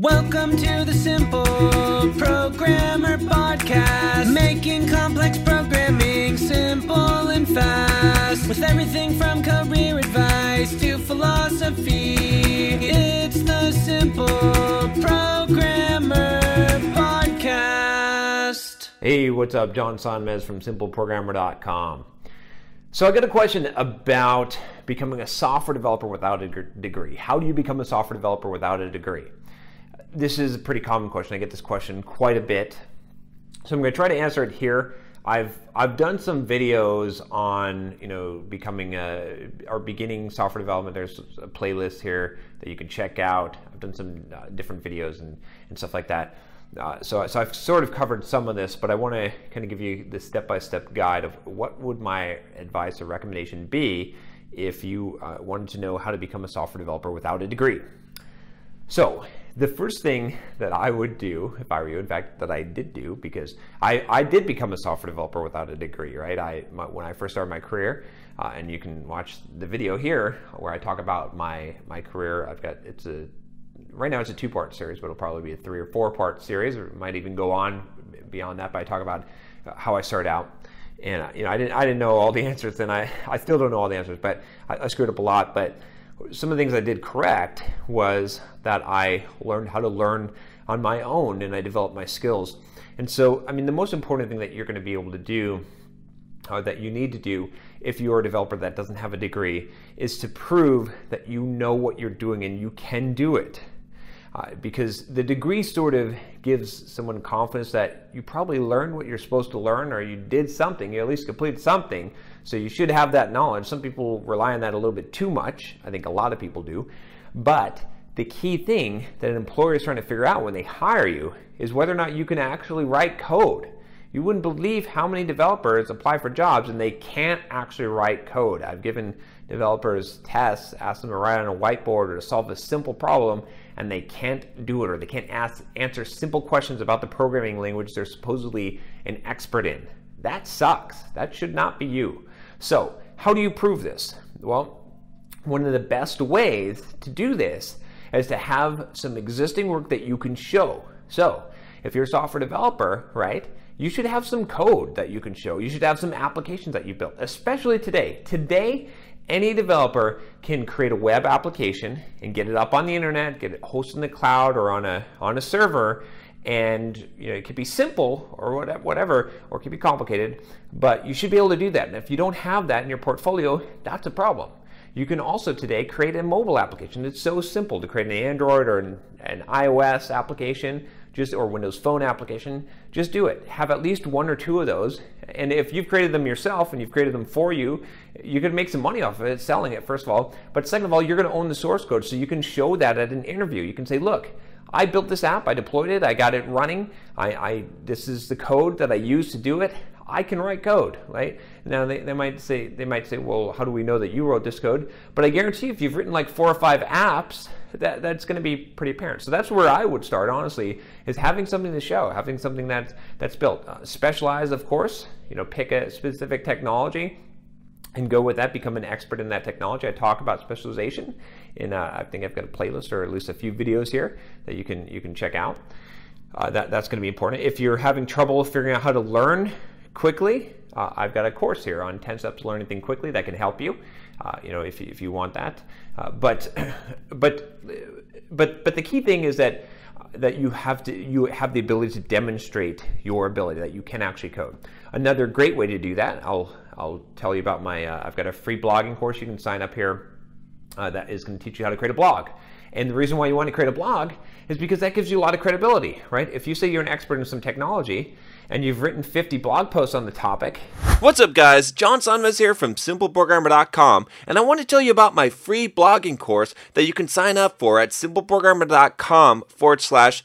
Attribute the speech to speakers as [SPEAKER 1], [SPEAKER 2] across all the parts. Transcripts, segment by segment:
[SPEAKER 1] Welcome to the Simple Programmer Podcast, making complex programming simple and fast. With everything from career advice to philosophy, it's the Simple Programmer Podcast.
[SPEAKER 2] Hey, what's up? John Sonmez from simpleprogrammer.com. So, I got a question about becoming a software developer without a degree. How do you become a software developer without a degree? This is a pretty common question. I get this question quite a bit. So, I'm going to try to answer it here. I've I've done some videos on you know becoming a or beginning software development. There's a playlist here that you can check out. I've done some uh, different videos and, and stuff like that. Uh, so, so I've sort of covered some of this, but I want to kind of give you the step-by-step guide of what would my advice or recommendation be if you uh, wanted to know how to become a software developer without a degree. So, the first thing that I would do if I were you, in fact, that I did do, because I, I did become a software developer without a degree, right? I my, when I first started my career, uh, and you can watch the video here where I talk about my my career. I've got it's a right now it's a two part series, but it'll probably be a three or four part series, or it might even go on beyond that. But I talk about how I started out. And you know, I didn't I didn't know all the answers, and I, I still don't know all the answers, but I, I screwed up a lot. But some of the things I did correct was that I learned how to learn on my own and I developed my skills. And so, I mean, the most important thing that you're going to be able to do, or that you need to do if you're a developer that doesn't have a degree, is to prove that you know what you're doing and you can do it. Uh, because the degree sort of gives someone confidence that you probably learned what you're supposed to learn or you did something, you at least completed something. So you should have that knowledge. Some people rely on that a little bit too much. I think a lot of people do. But the key thing that an employer is trying to figure out when they hire you is whether or not you can actually write code. You wouldn't believe how many developers apply for jobs and they can't actually write code. I've given developers tests, asked them to write on a whiteboard or to solve a simple problem, and they can't do it or they can't ask, answer simple questions about the programming language they're supposedly an expert in. That sucks. That should not be you. So, how do you prove this? Well, one of the best ways to do this is to have some existing work that you can show. So, if you're a software developer, right, you should have some code that you can show. You should have some applications that you built, especially today. Today, any developer can create a web application and get it up on the internet, get it hosted in the cloud or on a on a server, and you know it could be simple or whatever, or it could be complicated, but you should be able to do that. And if you don't have that in your portfolio, that's a problem. You can also today create a mobile application. It's so simple to create an Android or an, an iOS application just or Windows Phone application, just do it. Have at least one or two of those. And if you've created them yourself and you've created them for you, you can make some money off of it, selling it, first of all. But second of all, you're going to own the source code, so you can show that at an interview. You can say, look, I built this app, I deployed it, I got it running. I, I this is the code that I used to do it. I can write code, right? Now they, they might say they might say, well, how do we know that you wrote this code? But I guarantee if you've written like four or five apps, that that's going to be pretty apparent. So that's where I would start, honestly, is having something to show, having something that's that's built. Uh, specialize, of course. You know, pick a specific technology and go with that, become an expert in that technology. I talk about specialization in, uh, I think I've got a playlist or at least a few videos here that you can you can check out. Uh, that, that's going to be important. If you're having trouble figuring out how to learn quickly, uh, I've got a course here on 10 steps to learn anything quickly that can help you. Uh, you know, if, if you want that. Uh, but, but, but, but the key thing is that that you have to you have the ability to demonstrate your ability that you can actually code. Another great way to do that, I'll I'll tell you about my uh, I've got a free blogging course you can sign up here uh, that is going to teach you how to create a blog. And the reason why you want to create a blog is because that gives you a lot of credibility, right? If you say you're an expert in some technology and you've written 50 blog posts on the topic.
[SPEAKER 3] What's up, guys? John Sonmez here from SimpleProgrammer.com, and I want to tell you about my free blogging course that you can sign up for at SimpleProgrammer.com forward slash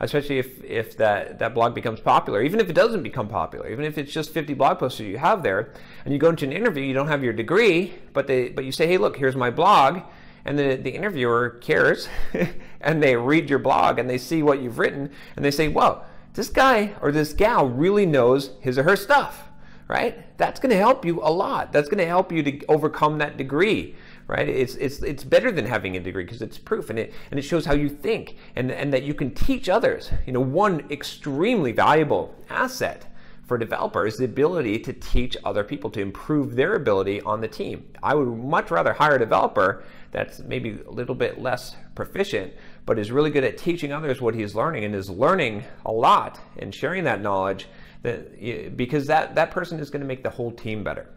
[SPEAKER 2] especially if, if that, that blog becomes popular, even if it doesn't become popular, even if it's just 50 blog posts that you have there, and you go into an interview, you don't have your degree, but, they, but you say, hey, look, here's my blog, and the, the interviewer cares, and they read your blog, and they see what you've written, and they say, well, this guy or this gal really knows his or her stuff right? That's to help you a lot. That's to help you to overcome that degree, right? It's it's it's better than having a degree because it's proof and it and it shows how you think and and that you can teach others. You know, one extremely valuable asset for developers the ability to teach other people to improve their ability on the team. I would much rather hire a developer that's maybe a little bit less proficient, but is really good at teaching others what he's learning and is learning a lot and sharing that knowledge that, because that, that person is going to make the whole team better.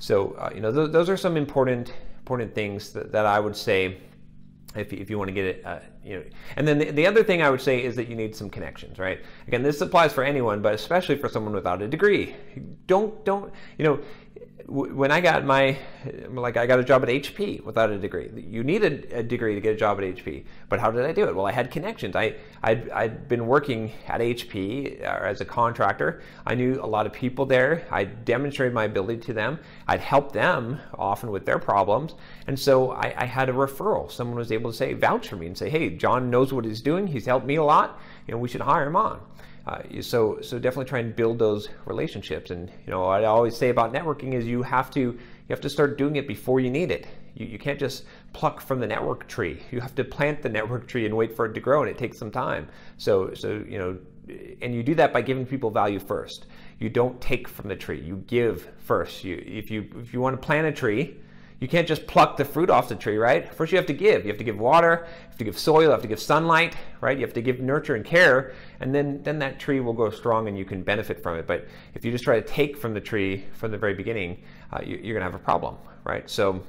[SPEAKER 2] So, uh, you know, th- those are some important, important things that, that I would say if, if you want to get it, uh, you know. And then the, the other thing I would say is that you need some connections, right? Again, this applies for anyone, but especially for someone without a degree. Don't don't you know? When I got my, like I got a job at HP without a degree. You need a, a, degree to get a job at HP. But how did I do it? Well, I had connections. I, I'd, I'd been working at HP uh, as a contractor. I knew a lot of people there. I demonstrated my ability to them. I'd help them often with their problems. And so I, I had a referral. Someone was able to say, vouch for me and say, hey, John knows what he's doing. He's helped me a lot. You know, we should hire him on. Uh, so so definitely try and build those relationships. And you know, I always say about networking is you have to you have to start doing it before you need it. You, you can't just pluck from the network tree. You have to plant the network tree and wait for it to grow, and it takes some time. So so you know, and you do that by giving people value first. You don't take from the tree. You give first. You if you if you want to plant a tree you can't just pluck the fruit off the tree, right? First, you have to give. You have to give water, you have to give soil, you have to give sunlight, right? You have to give nurture and care, and then, then that tree will grow strong and you can benefit from it. But if you just try to take from the tree from the very beginning, uh, you, are going to have a problem, right? So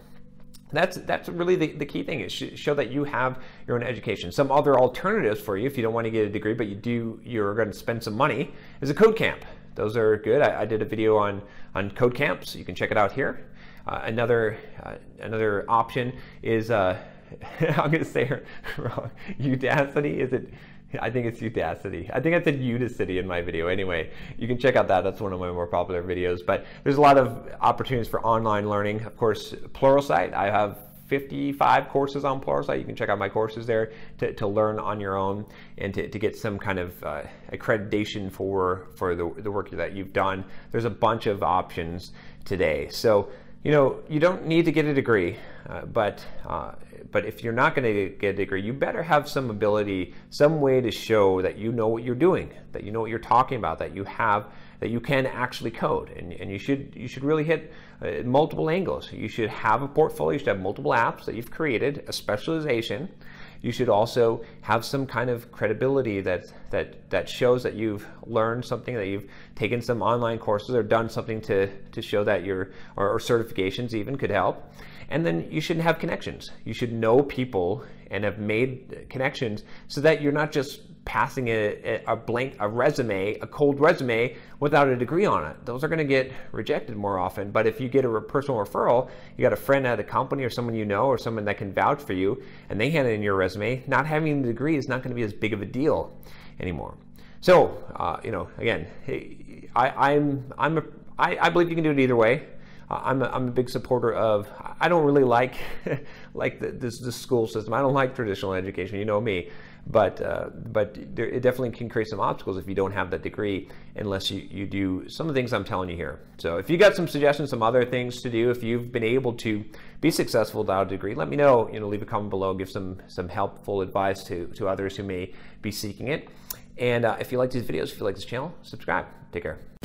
[SPEAKER 2] that's that's really the, the key thing is show that you have your own education. Some other alternatives for you if you don't want to get a degree, but you do you're going to spend some money is a code camp. Those are good. I, I did a video on on code camps. You can check it out here. Uh, another uh, another option is uh, I'm going to say wrong. Udacity is it? I think it's Udacity. I think I said Udacity in my video. Anyway, you can check out that. That's one of my more popular videos. But there's a lot of opportunities for online learning. Of course, Pluralsight. I have 55 courses on Pluralsight. You can check out my courses there to, to learn on your own and to, to get some kind of uh, accreditation for, for the, the work that you've done. There's a bunch of options today. So you know, you don't need to get a degree, uh, but uh, but if you're not going to get a degree, you better have some ability, some way to show that you know what you're doing, that you know what you're talking about, that you have, that you can actually code, and, and you should you should really hit uh, multiple angles. You should have a portfolio, you should have multiple apps that you've created, a specialization, you should also have some kind of credibility that that that shows that you've learned something, that you've taken some online courses or done something to to show that you're or, or certifications even could help. And then you should have connections. You should know people and have made connections so that you're not just passing a, a blank a resume a cold resume without a degree on it. Those are going to get rejected more often. But if you get a personal referral you got a friend at a company or someone you know or someone that can vouch for you and they hand it in your resume not having the degree is not going to be as big of a deal anymore. So uh, you know again I, i'm i'm a, I, I believe you can do it either way I'm a, I'm a big supporter of. I don't really like like the, this, this school system. I don't like traditional education. You know me but uh, but there, it definitely can create some obstacles if you don't have that degree unless you, you do some of the things I'm telling you here. So if you got some suggestions, some other things to do, if you've been able to be successful without a degree, let me know. You know, leave a comment below, give some some helpful advice to to others who may be seeking it. And uh, if you like these videos, if you like this channel, subscribe. Take care.